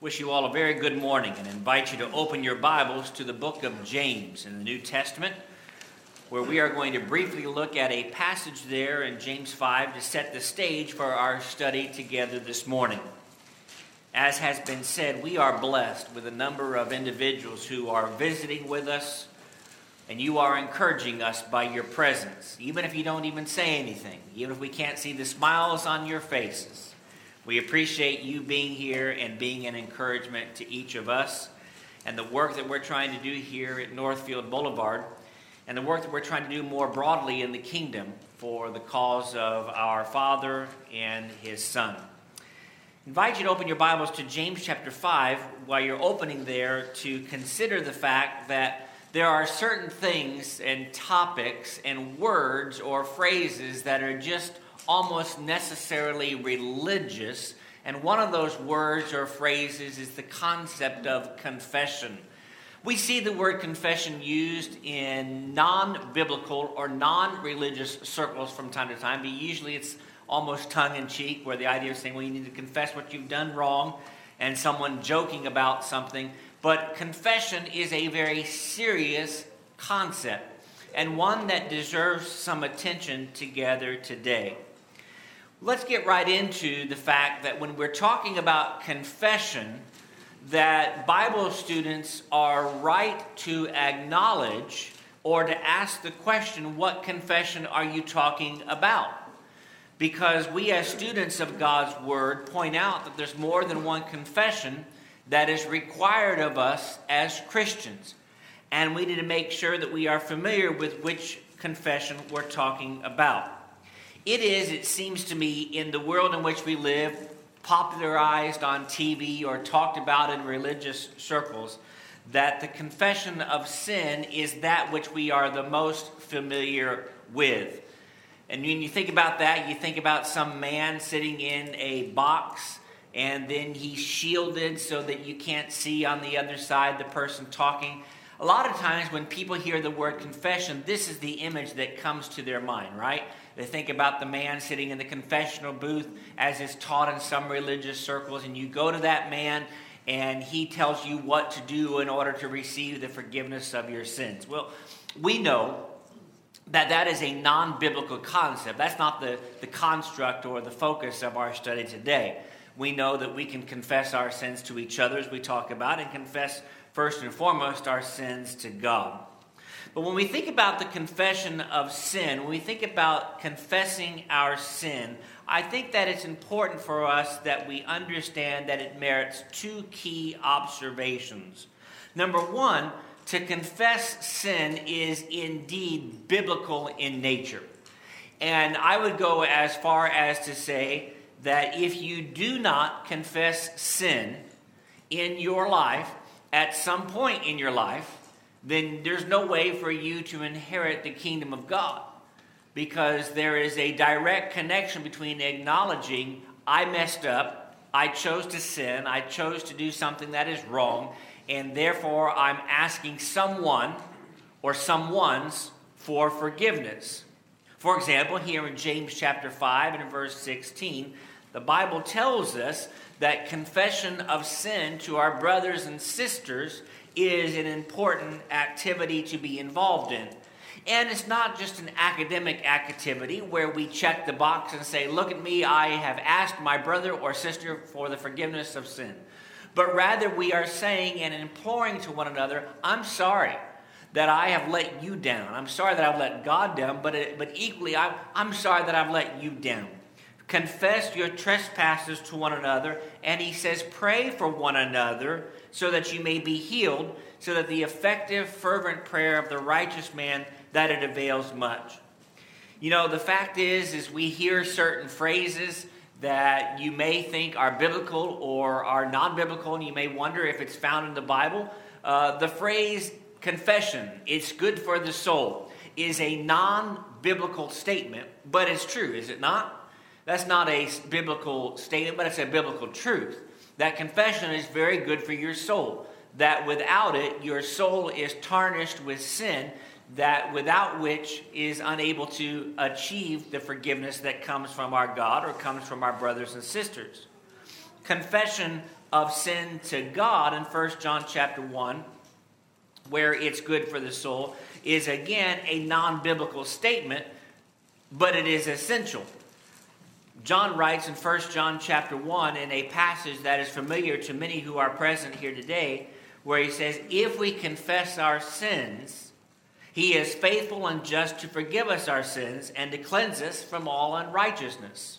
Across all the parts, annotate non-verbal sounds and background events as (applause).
Wish you all a very good morning and invite you to open your Bibles to the book of James in the New Testament, where we are going to briefly look at a passage there in James 5 to set the stage for our study together this morning. As has been said, we are blessed with a number of individuals who are visiting with us, and you are encouraging us by your presence, even if you don't even say anything, even if we can't see the smiles on your faces. We appreciate you being here and being an encouragement to each of us and the work that we're trying to do here at Northfield Boulevard and the work that we're trying to do more broadly in the kingdom for the cause of our Father and His Son. I invite you to open your Bibles to James chapter 5 while you're opening there to consider the fact that there are certain things and topics and words or phrases that are just almost necessarily religious. And one of those words or phrases is the concept of confession. We see the word confession used in non biblical or non religious circles from time to time, but usually it's almost tongue in cheek, where the idea of saying, well, you need to confess what you've done wrong, and someone joking about something. But confession is a very serious concept, and one that deserves some attention together today. Let's get right into the fact that when we're talking about confession, that Bible students are right to acknowledge or to ask the question, what confession are you talking about? Because we, as students of God's Word, point out that there's more than one confession that is required of us as Christians. And we need to make sure that we are familiar with which confession we're talking about. It is, it seems to me, in the world in which we live, popularized on TV or talked about in religious circles, that the confession of sin is that which we are the most familiar with. And when you think about that, you think about some man sitting in a box and then he's shielded so that you can't see on the other side the person talking. A lot of times when people hear the word confession, this is the image that comes to their mind, right? They think about the man sitting in the confessional booth as is taught in some religious circles, and you go to that man and he tells you what to do in order to receive the forgiveness of your sins. Well, we know that that is a non biblical concept. That's not the, the construct or the focus of our study today. We know that we can confess our sins to each other, as we talk about, and confess first and foremost our sins to God. But when we think about the confession of sin, when we think about confessing our sin, I think that it's important for us that we understand that it merits two key observations. Number one, to confess sin is indeed biblical in nature. And I would go as far as to say that if you do not confess sin in your life, at some point in your life, then there's no way for you to inherit the kingdom of God because there is a direct connection between acknowledging I messed up, I chose to sin, I chose to do something that is wrong, and therefore I'm asking someone or someone's for forgiveness. For example, here in James chapter 5 and verse 16, the Bible tells us that confession of sin to our brothers and sisters is an important activity to be involved in. And it's not just an academic activity where we check the box and say, Look at me, I have asked my brother or sister for the forgiveness of sin. But rather, we are saying and imploring to one another, I'm sorry that I have let you down. I'm sorry that I've let God down, but, it, but equally, I'm, I'm sorry that I've let you down. Confess your trespasses to one another. And he says, Pray for one another so that you may be healed, so that the effective, fervent prayer of the righteous man that it avails much. You know, the fact is, is we hear certain phrases that you may think are biblical or are non-biblical, and you may wonder if it's found in the Bible. Uh, the phrase confession, it's good for the soul, is a non-biblical statement, but it's true, is it not? That's not a biblical statement, but it's a biblical truth. That confession is very good for your soul. That without it, your soul is tarnished with sin, that without which is unable to achieve the forgiveness that comes from our God or comes from our brothers and sisters. Confession of sin to God in 1 John chapter 1, where it's good for the soul, is again a non biblical statement, but it is essential. John writes in 1 John chapter 1 in a passage that is familiar to many who are present here today, where he says, If we confess our sins, he is faithful and just to forgive us our sins and to cleanse us from all unrighteousness.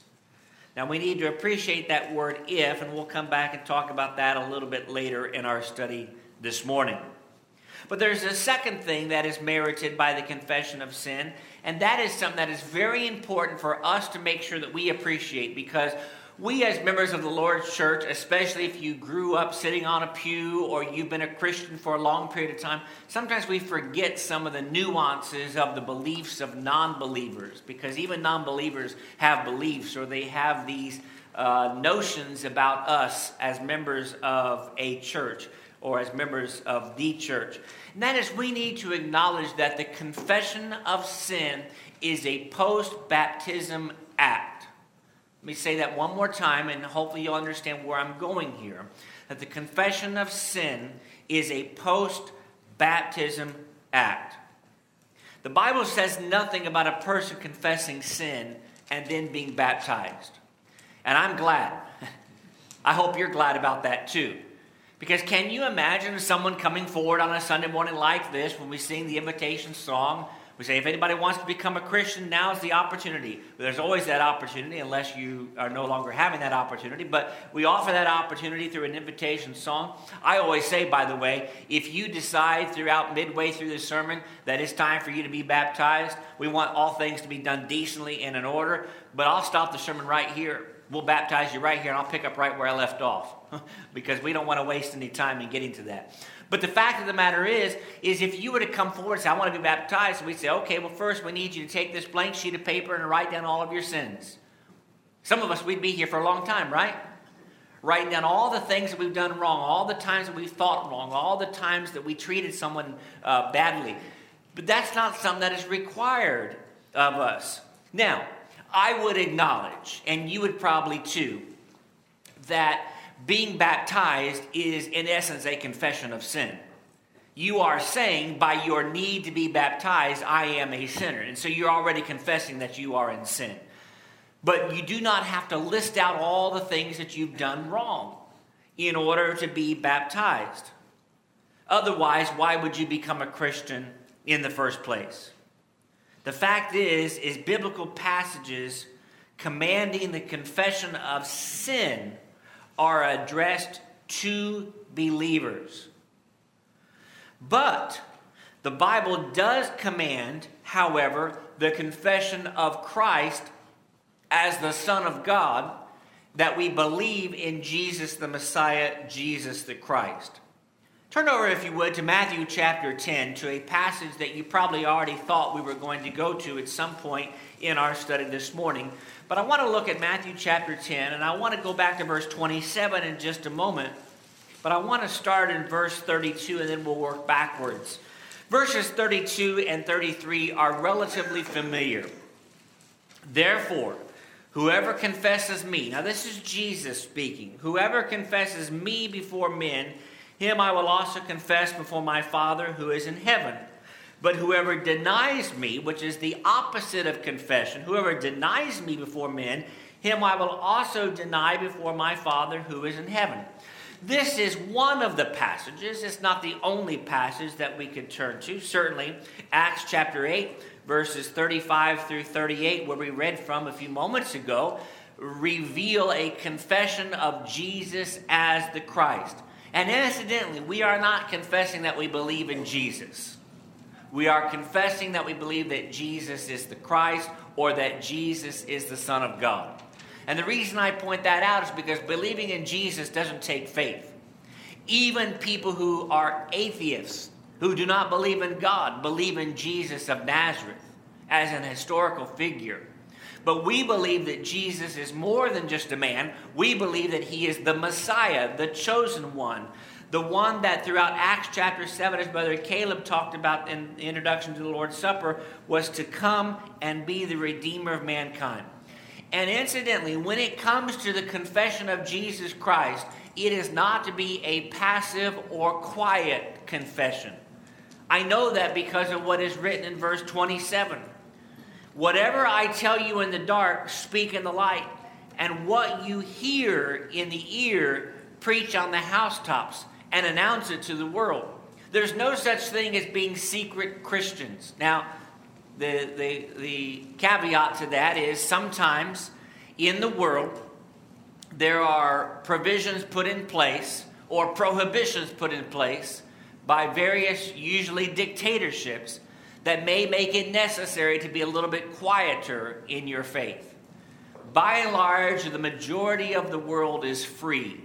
Now, we need to appreciate that word if, and we'll come back and talk about that a little bit later in our study this morning. But there's a second thing that is merited by the confession of sin, and that is something that is very important for us to make sure that we appreciate because we, as members of the Lord's church, especially if you grew up sitting on a pew or you've been a Christian for a long period of time, sometimes we forget some of the nuances of the beliefs of non believers because even non believers have beliefs or they have these uh, notions about us as members of a church or as members of the church. And that is, we need to acknowledge that the confession of sin is a post baptism act. Let me say that one more time, and hopefully you'll understand where I'm going here. That the confession of sin is a post baptism act. The Bible says nothing about a person confessing sin and then being baptized. And I'm glad. (laughs) I hope you're glad about that too. Because can you imagine someone coming forward on a Sunday morning like this when we sing the invitation song? We say, if anybody wants to become a Christian, now's the opportunity. There's always that opportunity unless you are no longer having that opportunity. But we offer that opportunity through an invitation song. I always say, by the way, if you decide throughout midway through the sermon that it's time for you to be baptized, we want all things to be done decently and in order. But I'll stop the sermon right here we'll baptize you right here and I'll pick up right where I left off (laughs) because we don't want to waste any time in getting to that. But the fact of the matter is, is if you were to come forward and say, I want to be baptized, we'd say, okay, well, first we need you to take this blank sheet of paper and write down all of your sins. Some of us, we'd be here for a long time, right? Writing down all the things that we've done wrong, all the times that we've thought wrong, all the times that we treated someone uh, badly. But that's not something that is required of us. Now, I would acknowledge, and you would probably too, that being baptized is in essence a confession of sin. You are saying by your need to be baptized, I am a sinner. And so you're already confessing that you are in sin. But you do not have to list out all the things that you've done wrong in order to be baptized. Otherwise, why would you become a Christian in the first place? The fact is, is biblical passages commanding the confession of sin are addressed to believers. But the Bible does command, however, the confession of Christ as the Son of God, that we believe in Jesus the Messiah, Jesus the Christ. Turn over, if you would, to Matthew chapter 10, to a passage that you probably already thought we were going to go to at some point in our study this morning. But I want to look at Matthew chapter 10, and I want to go back to verse 27 in just a moment. But I want to start in verse 32, and then we'll work backwards. Verses 32 and 33 are relatively familiar. Therefore, whoever confesses me, now this is Jesus speaking, whoever confesses me before men, him I will also confess before my Father who is in heaven. But whoever denies me, which is the opposite of confession, whoever denies me before men, him I will also deny before my Father who is in heaven. This is one of the passages. It's not the only passage that we could turn to. Certainly, Acts chapter 8, verses 35 through 38, where we read from a few moments ago, reveal a confession of Jesus as the Christ. And incidentally, we are not confessing that we believe in Jesus. We are confessing that we believe that Jesus is the Christ or that Jesus is the Son of God. And the reason I point that out is because believing in Jesus doesn't take faith. Even people who are atheists, who do not believe in God, believe in Jesus of Nazareth as an historical figure. But we believe that Jesus is more than just a man. We believe that he is the Messiah, the chosen one, the one that throughout Acts chapter 7, as Brother Caleb talked about in the introduction to the Lord's Supper, was to come and be the Redeemer of mankind. And incidentally, when it comes to the confession of Jesus Christ it is not to be a passive or quiet confession. I know that because of what is written in verse 27. Whatever I tell you in the dark, speak in the light, and what you hear in the ear, preach on the housetops and announce it to the world. There's no such thing as being secret Christians. Now, the, the, the caveat to that is sometimes in the world, there are provisions put in place or prohibitions put in place by various, usually dictatorships, that may make it necessary to be a little bit quieter in your faith. By and large, the majority of the world is free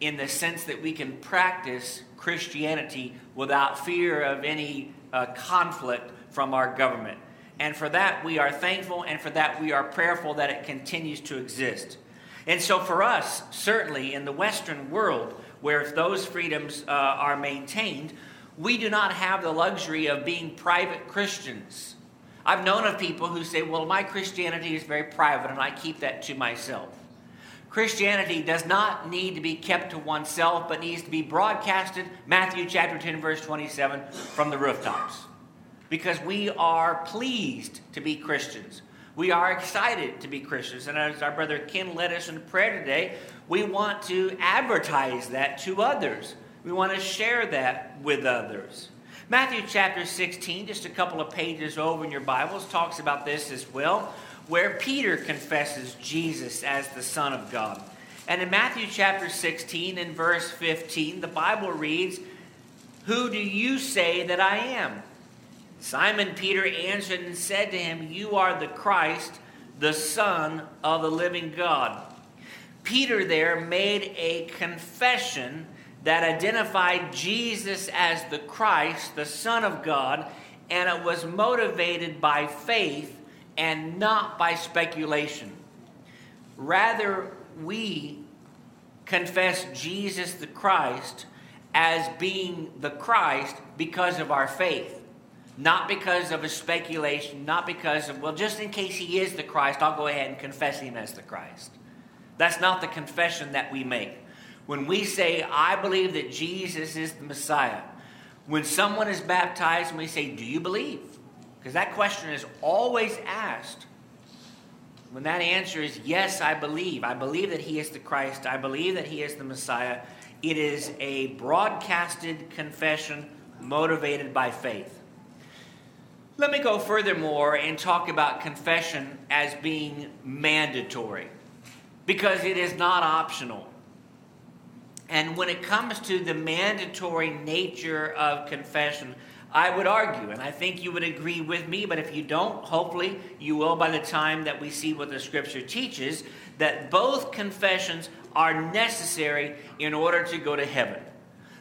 in the sense that we can practice Christianity without fear of any uh, conflict from our government. And for that, we are thankful, and for that, we are prayerful that it continues to exist. And so, for us, certainly in the Western world, where those freedoms uh, are maintained, we do not have the luxury of being private Christians. I've known of people who say, Well, my Christianity is very private, and I keep that to myself. Christianity does not need to be kept to oneself, but needs to be broadcasted, Matthew chapter 10, verse 27, from the rooftops. Because we are pleased to be Christians. We are excited to be Christians. And as our brother Ken led us in prayer today, we want to advertise that to others. We want to share that with others. Matthew chapter 16, just a couple of pages over in your Bibles, talks about this as well where Peter confesses Jesus as the Son of God. And in Matthew chapter 16 and verse 15, the Bible reads, Who do you say that I am? Simon Peter answered and said to him, You are the Christ, the Son of the living God. Peter there made a confession that identified Jesus as the Christ, the Son of God, and it was motivated by faith and not by speculation. Rather, we confess Jesus the Christ as being the Christ because of our faith, not because of a speculation, not because of, well, just in case he is the Christ, I'll go ahead and confess him as the Christ. That's not the confession that we make. When we say, I believe that Jesus is the Messiah, when someone is baptized and we say, Do you believe? Because that question is always asked. When that answer is, yes, I believe, I believe that he is the Christ, I believe that he is the Messiah, it is a broadcasted confession motivated by faith. Let me go furthermore and talk about confession as being mandatory because it is not optional. And when it comes to the mandatory nature of confession, I would argue, and I think you would agree with me, but if you don't, hopefully you will by the time that we see what the scripture teaches, that both confessions are necessary in order to go to heaven.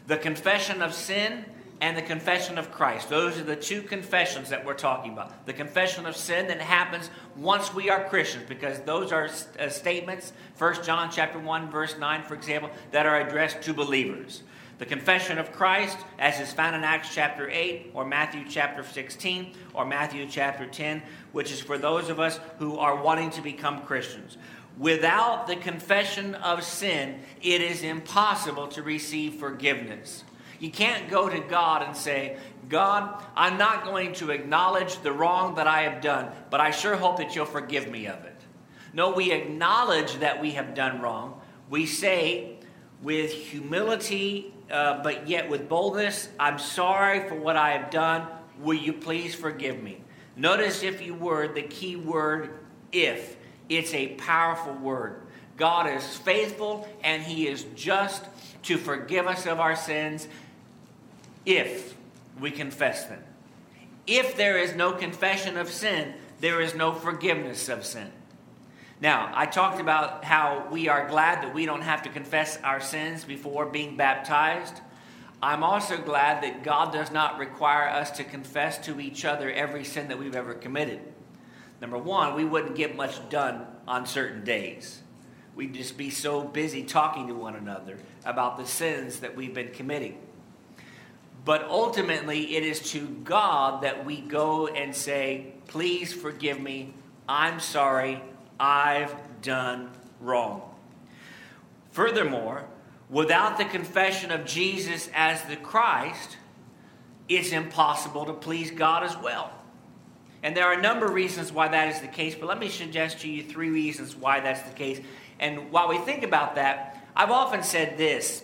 The confession of sin and the confession of Christ. Those are the two confessions that we're talking about. The confession of sin that happens once we are Christians, because those are uh, statements, 1 John chapter 1, verse 9, for example, that are addressed to believers. The confession of Christ, as is found in Acts chapter 8, or Matthew chapter 16, or Matthew chapter 10, which is for those of us who are wanting to become Christians. Without the confession of sin, it is impossible to receive forgiveness. You can't go to God and say, God, I'm not going to acknowledge the wrong that I have done, but I sure hope that you'll forgive me of it. No, we acknowledge that we have done wrong. We say, with humility uh, but yet with boldness, I'm sorry for what I have done. Will you please forgive me? Notice, if you were, the key word if. It's a powerful word. God is faithful and He is just to forgive us of our sins if we confess them. If there is no confession of sin, there is no forgiveness of sin. Now, I talked about how we are glad that we don't have to confess our sins before being baptized. I'm also glad that God does not require us to confess to each other every sin that we've ever committed. Number one, we wouldn't get much done on certain days. We'd just be so busy talking to one another about the sins that we've been committing. But ultimately, it is to God that we go and say, Please forgive me. I'm sorry. I've done wrong. Furthermore, without the confession of Jesus as the Christ, it's impossible to please God as well. And there are a number of reasons why that is the case, but let me suggest to you three reasons why that's the case. And while we think about that, I've often said this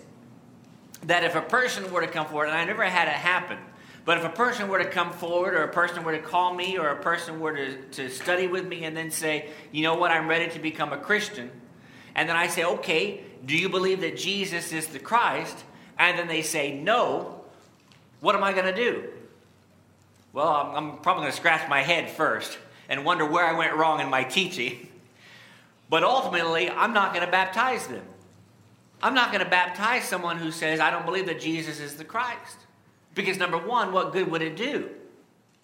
that if a person were to come forward, and I never had it happen, but if a person were to come forward, or a person were to call me, or a person were to, to study with me and then say, you know what, I'm ready to become a Christian, and then I say, okay, do you believe that Jesus is the Christ? And then they say, no, what am I going to do? Well, I'm, I'm probably going to scratch my head first and wonder where I went wrong in my teaching. (laughs) But ultimately, I'm not going to baptize them. I'm not going to baptize someone who says, I don't believe that Jesus is the Christ. Because number one, what good would it do?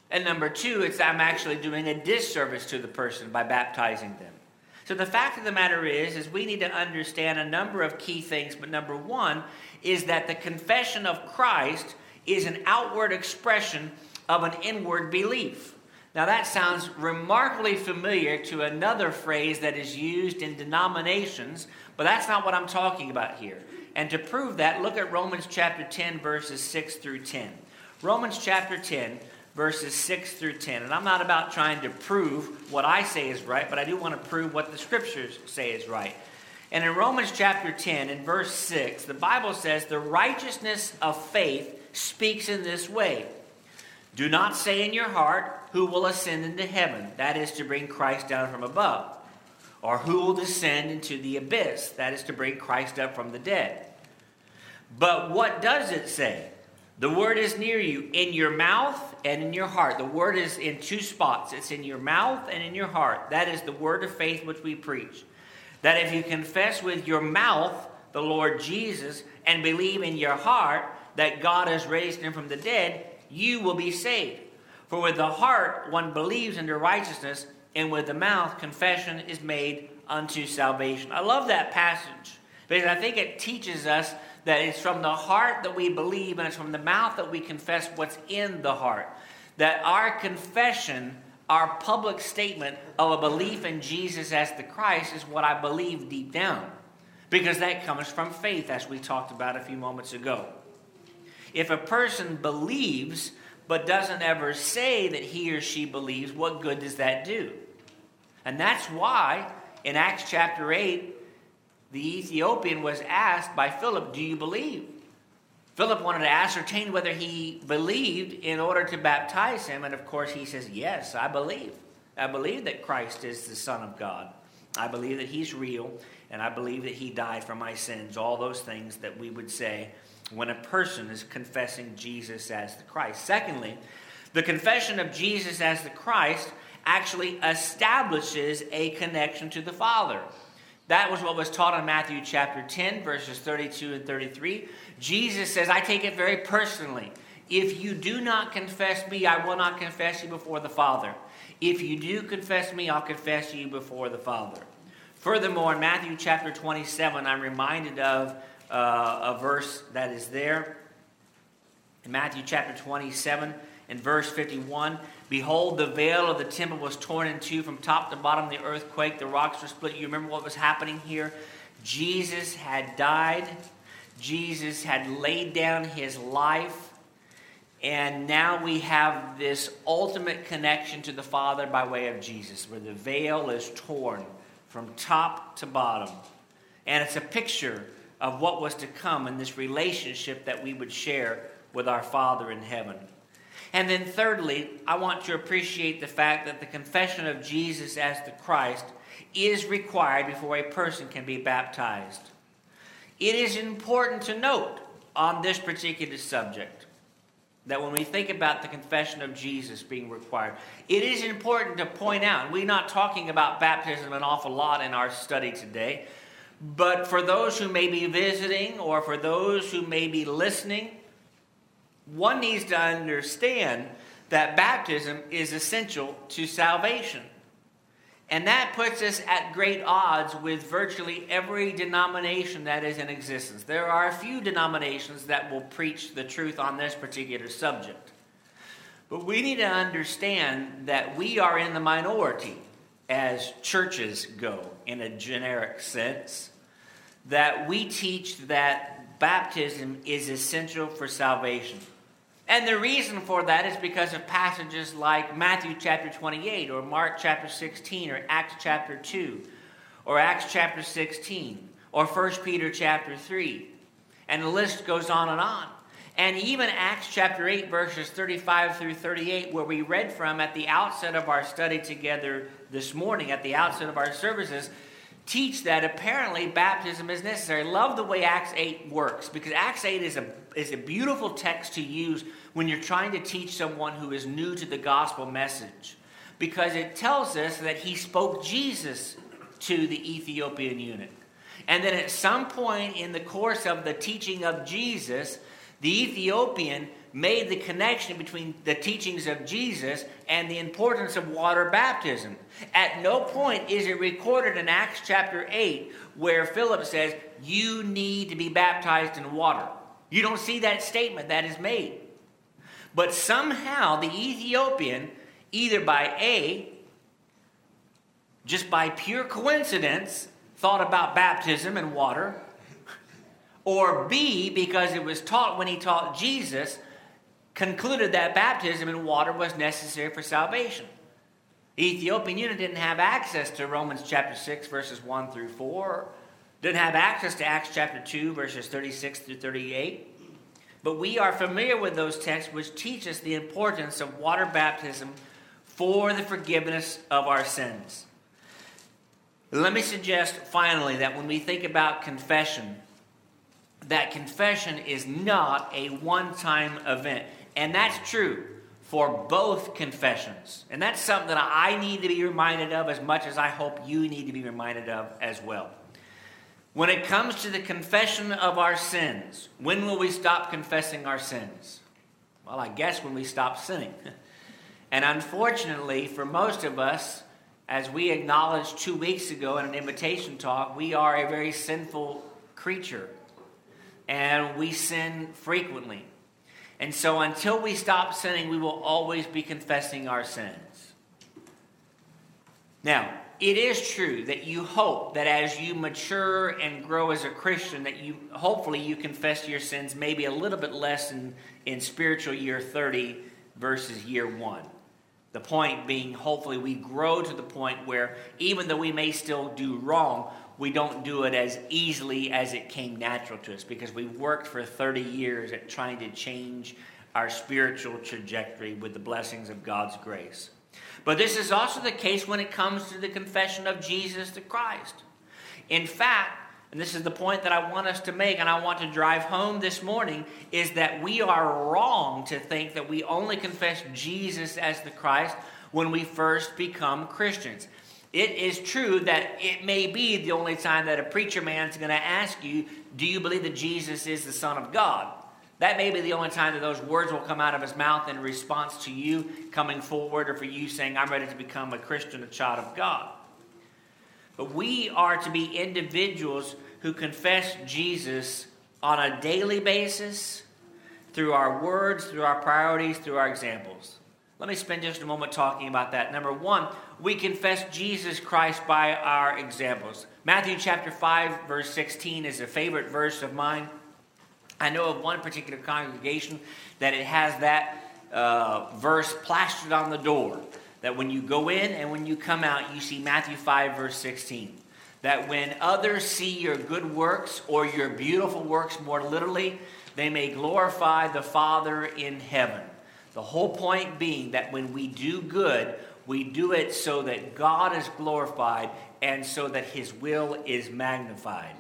And number two, it's I'm actually doing a disservice to the person by baptizing them. So the fact of the matter is, is we need to understand a number of key things. But number one is that the confession of Christ is an outward expression of an inward belief. Now, that sounds remarkably familiar to another phrase that is used in denominations, but that's not what I'm talking about here. And to prove that, look at Romans chapter 10, verses 6 through 10. Romans chapter 10, verses 6 through 10. And I'm not about trying to prove what I say is right, but I do want to prove what the scriptures say is right. And in Romans chapter 10, in verse 6, the Bible says, The righteousness of faith speaks in this way Do not say in your heart, Who will ascend into heaven? That is to bring Christ down from above. Or who will descend into the abyss? That is to bring Christ up from the dead. But what does it say? The word is near you, in your mouth and in your heart. The word is in two spots it's in your mouth and in your heart. That is the word of faith which we preach. That if you confess with your mouth the Lord Jesus and believe in your heart that God has raised him from the dead, you will be saved. For with the heart one believes into righteousness, and with the mouth confession is made unto salvation. I love that passage because I think it teaches us that it's from the heart that we believe and it's from the mouth that we confess what's in the heart. That our confession, our public statement of a belief in Jesus as the Christ is what I believe deep down. Because that comes from faith, as we talked about a few moments ago. If a person believes but doesn't ever say that he or she believes, what good does that do? And that's why in Acts chapter 8, the Ethiopian was asked by Philip, Do you believe? Philip wanted to ascertain whether he believed in order to baptize him. And of course, he says, Yes, I believe. I believe that Christ is the Son of God. I believe that he's real, and I believe that he died for my sins. All those things that we would say when a person is confessing Jesus as the Christ. Secondly, the confession of Jesus as the Christ actually establishes a connection to the Father. That was what was taught in Matthew chapter 10, verses 32 and 33. Jesus says, I take it very personally. If you do not confess me, I will not confess you before the Father. If you do confess me, I'll confess you before the Father. Furthermore, in Matthew chapter 27, I'm reminded of uh, a verse that is there. In Matthew chapter 27, in verse 51, Behold, the veil of the temple was torn in two from top to bottom. The earthquake, the rocks were split. You remember what was happening here? Jesus had died, Jesus had laid down his life, and now we have this ultimate connection to the Father by way of Jesus, where the veil is torn from top to bottom. And it's a picture of what was to come in this relationship that we would share with our Father in heaven. And then, thirdly, I want to appreciate the fact that the confession of Jesus as the Christ is required before a person can be baptized. It is important to note on this particular subject that when we think about the confession of Jesus being required, it is important to point out, we're not talking about baptism an awful lot in our study today, but for those who may be visiting or for those who may be listening, one needs to understand that baptism is essential to salvation. And that puts us at great odds with virtually every denomination that is in existence. There are a few denominations that will preach the truth on this particular subject. But we need to understand that we are in the minority as churches go, in a generic sense. That we teach that baptism is essential for salvation. And the reason for that is because of passages like Matthew chapter 28, or Mark chapter 16, or Acts chapter 2, or Acts chapter 16, or 1 Peter chapter 3. And the list goes on and on. And even Acts chapter 8, verses 35 through 38, where we read from at the outset of our study together this morning, at the outset of our services, teach that apparently baptism is necessary. Love the way Acts 8 works because Acts 8 is a, is a beautiful text to use when you're trying to teach someone who is new to the gospel message because it tells us that he spoke Jesus to the Ethiopian eunuch. And then at some point in the course of the teaching of Jesus, the Ethiopian made the connection between the teachings of Jesus and the importance of water baptism. At no point is it recorded in Acts chapter 8 where Philip says, You need to be baptized in water. You don't see that statement that is made. But somehow the Ethiopian, either by A, just by pure coincidence, thought about baptism and water, or B, because it was taught when he taught Jesus, concluded that baptism in water was necessary for salvation. The Ethiopian eunuch didn't have access to Romans chapter 6, verses 1 through 4, didn't have access to Acts chapter 2, verses 36 through 38. But we are familiar with those texts which teach us the importance of water baptism for the forgiveness of our sins. Let me suggest finally that when we think about confession, that confession is not a one time event. And that's true for both confessions. And that's something that I need to be reminded of as much as I hope you need to be reminded of as well. When it comes to the confession of our sins, when will we stop confessing our sins? Well, I guess when we stop sinning. (laughs) and unfortunately, for most of us, as we acknowledged two weeks ago in an invitation talk, we are a very sinful creature. And we sin frequently. And so until we stop sinning, we will always be confessing our sins. Now, it is true that you hope that as you mature and grow as a Christian, that you hopefully you confess your sins maybe a little bit less in, in spiritual year 30 versus year 1. The point being, hopefully, we grow to the point where even though we may still do wrong, we don't do it as easily as it came natural to us because we worked for 30 years at trying to change our spiritual trajectory with the blessings of God's grace. But this is also the case when it comes to the confession of Jesus the Christ. In fact, and this is the point that I want us to make and I want to drive home this morning is that we are wrong to think that we only confess Jesus as the Christ when we first become Christians. It is true that it may be the only time that a preacher man is going to ask you, Do you believe that Jesus is the Son of God? That may be the only time that those words will come out of his mouth in response to you coming forward or for you saying, I'm ready to become a Christian, a child of God. But we are to be individuals who confess Jesus on a daily basis through our words, through our priorities, through our examples. Let me spend just a moment talking about that. Number one, we confess Jesus Christ by our examples. Matthew chapter 5, verse 16 is a favorite verse of mine. I know of one particular congregation that it has that uh, verse plastered on the door. That when you go in and when you come out, you see Matthew 5, verse 16. That when others see your good works or your beautiful works more literally, they may glorify the Father in heaven. The whole point being that when we do good, we do it so that God is glorified and so that his will is magnified.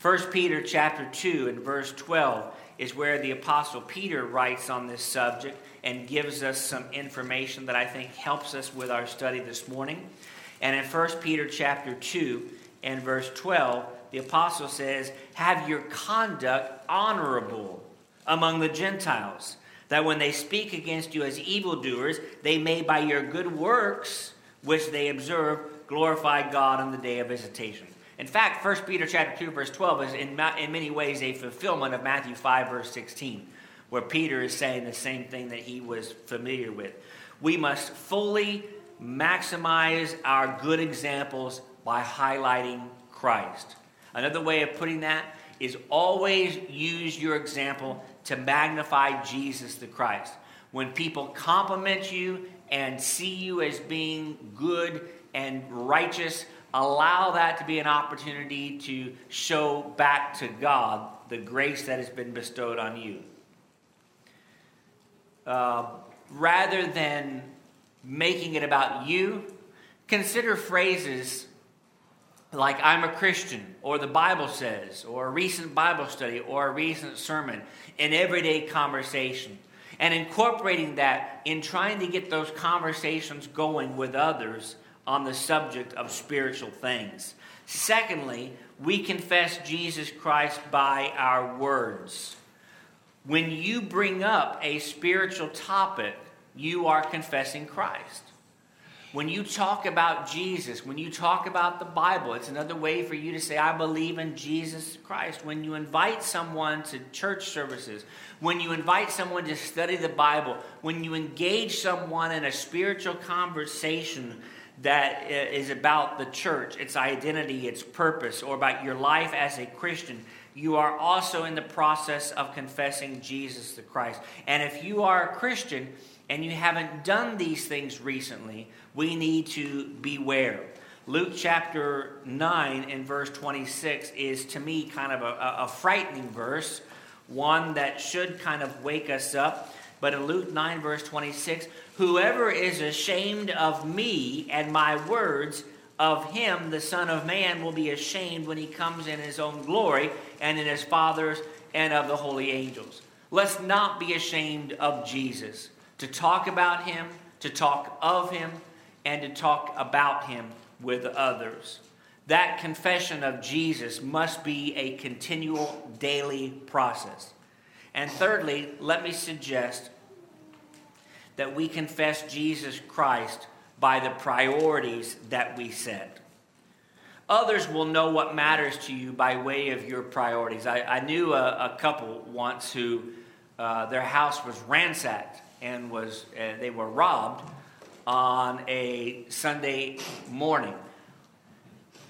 1 Peter chapter 2 and verse 12 is where the apostle Peter writes on this subject and gives us some information that I think helps us with our study this morning. And in 1 Peter chapter 2 and verse 12, the apostle says, "Have your conduct honorable among the Gentiles, that when they speak against you as evildoers, they may by your good works which they observe glorify God on the day of visitation." In fact, 1 Peter chapter 2, verse 12 is in, in many ways a fulfillment of Matthew 5, verse 16, where Peter is saying the same thing that he was familiar with. We must fully maximize our good examples by highlighting Christ. Another way of putting that is always use your example to magnify Jesus the Christ. When people compliment you and see you as being good and righteous, allow that to be an opportunity to show back to God the grace that has been bestowed on you. Uh, rather than making it about you, consider phrases like I'm a Christian, or the Bible says, or a recent Bible study, or a recent sermon in everyday conversation. And incorporating that in trying to get those conversations going with others on the subject of spiritual things. Secondly, we confess Jesus Christ by our words. When you bring up a spiritual topic, you are confessing Christ. When you talk about Jesus, when you talk about the Bible, it's another way for you to say, I believe in Jesus Christ. When you invite someone to church services, when you invite someone to study the Bible, when you engage someone in a spiritual conversation that is about the church, its identity, its purpose, or about your life as a Christian, you are also in the process of confessing Jesus the Christ. And if you are a Christian, and you haven't done these things recently, we need to beware. Luke chapter 9 and verse 26 is to me kind of a, a, frightening verse, one that should kind of wake us up. But in Luke 9, verse 26, whoever is ashamed of me and my words, of him the Son of Man will be ashamed when he comes in his own glory and in his Father's and of the holy angels. Let's not be ashamed of Jesus to talk about him, to talk of him, and to talk about him with others. That confession of Jesus must be a continual daily process. And thirdly, let me suggest that we confess Jesus Christ by the priorities that we set. Others will know what matters to you by way of your priorities. I, I knew a, a, couple once who uh, their house was ransacked and was uh, they were robbed on a Sunday morning.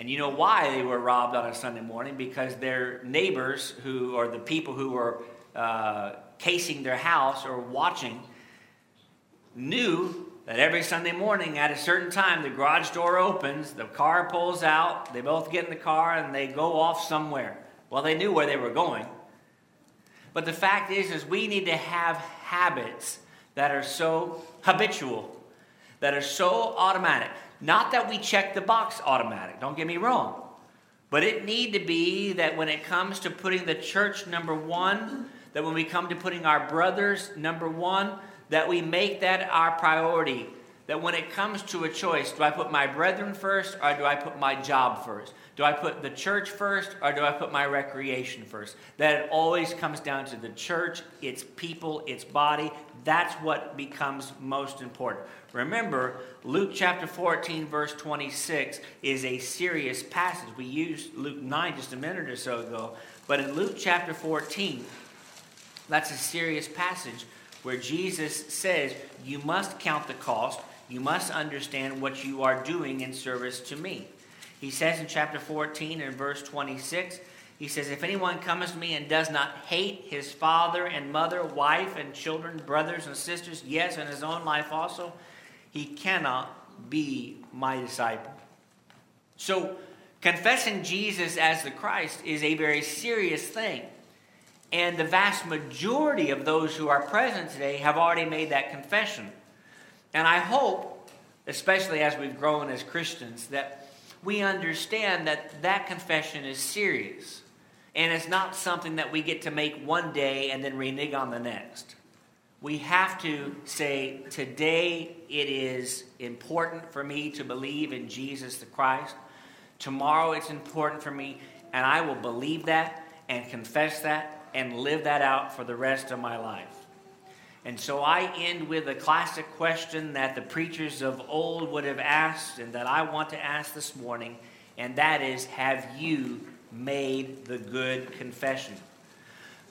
And you know why they were robbed on a Sunday morning? Because their neighbors, who or the people who were uh, casing their house or watching, knew that every Sunday morning at a certain time the garage door opens, the car pulls out, they both get in the car and they go off somewhere. Well, they knew where they were going. But the fact is, is we need to have habits that are so habitual, that are so automatic. Not that we check the box automatic, don't get me wrong. But it need to be that when it comes to putting the church number one, that when we come to putting our brothers number one, that we make that our priority. That when it comes to a choice, do I put my brethren first or do I put my job first? Do I put the church first or do I put my recreation first? That it always comes down to the church, its people, its body. That's what becomes most important. Remember, Luke chapter 14, verse 26 is a serious passage. We used Luke 9 just a minute or so ago. But in Luke chapter 14, that's a serious passage where Jesus says, You must count the cost. You must understand what you are doing in service to me. He says in chapter 14 and verse 26, he says, If anyone comes to me and does not hate his father and mother, wife and children, brothers and sisters, yes, and his own life also, he cannot be my disciple. So, confessing Jesus as the Christ is a very serious thing. And the vast majority of those who are present today have already made that confession. And I hope, especially as we've grown as Christians, that we understand that that confession is serious. And it's not something that we get to make one day and then renege on the next. We have to say, today it is important for me to believe in Jesus the Christ. Tomorrow it's important for me, and I will believe that and confess that and live that out for the rest of my life. And so I end with a classic question that the preachers of old would have asked and that I want to ask this morning, and that is Have you made the good confession?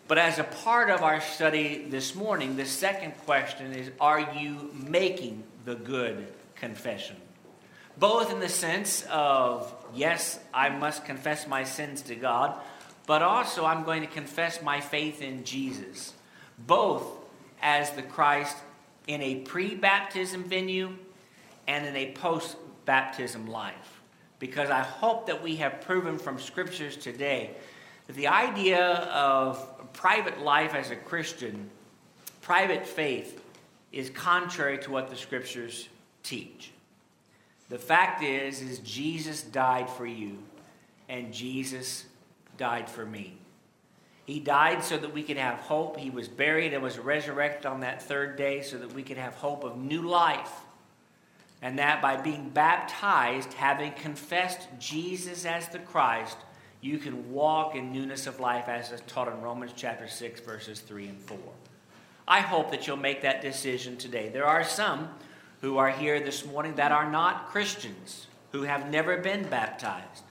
But as a part of our study this morning, the second question is Are you making the good confession? both in the sense of, yes, I must confess my sins to God, but also I'm going to confess my faith in Jesus, both as the Christ in a pre baptism venue and in a post baptism life. Because I hope that we have proven from scriptures today that the idea of private life as a Christian, private faith, is contrary to what the scriptures teach. The fact is is Jesus died for you and Jesus died for me. He died so that we could have hope. He was buried and was resurrected on that third day so that we could have hope of new life. And that by being baptized, having confessed Jesus as the Christ, you can walk in newness of life as is taught in Romans chapter 6, verses 3 and 4. I hope that you'll make that decision today. There are some who are here this morning that are not Christians, who have never been baptized.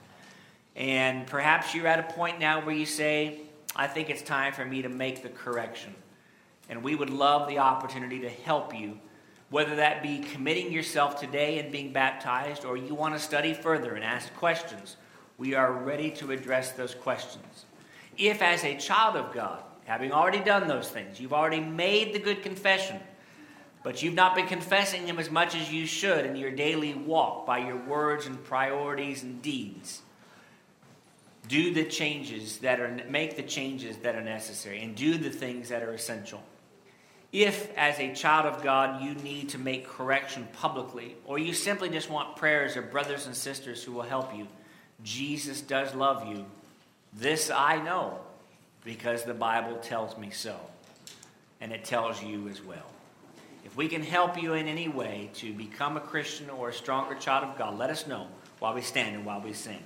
And perhaps you're at a point now where you say, I think it's time for me to make the correction. And we would love the opportunity to help you, whether that be committing yourself today and being baptized, or you want to study further and ask questions. We are ready to address those questions. If, as a child of God, having already done those things, you've already made the good confession, but you've not been confessing Him as much as you should in your daily walk by your words and priorities and deeds, do the changes that are make the changes that are necessary and do the things that are essential if as a child of god you need to make correction publicly or you simply just want prayers of brothers and sisters who will help you jesus does love you. This i know because the bible tells me so. And it tells you as well. If we can help you in any way to become a christian or a stronger child of god let us know while we stand and while we sing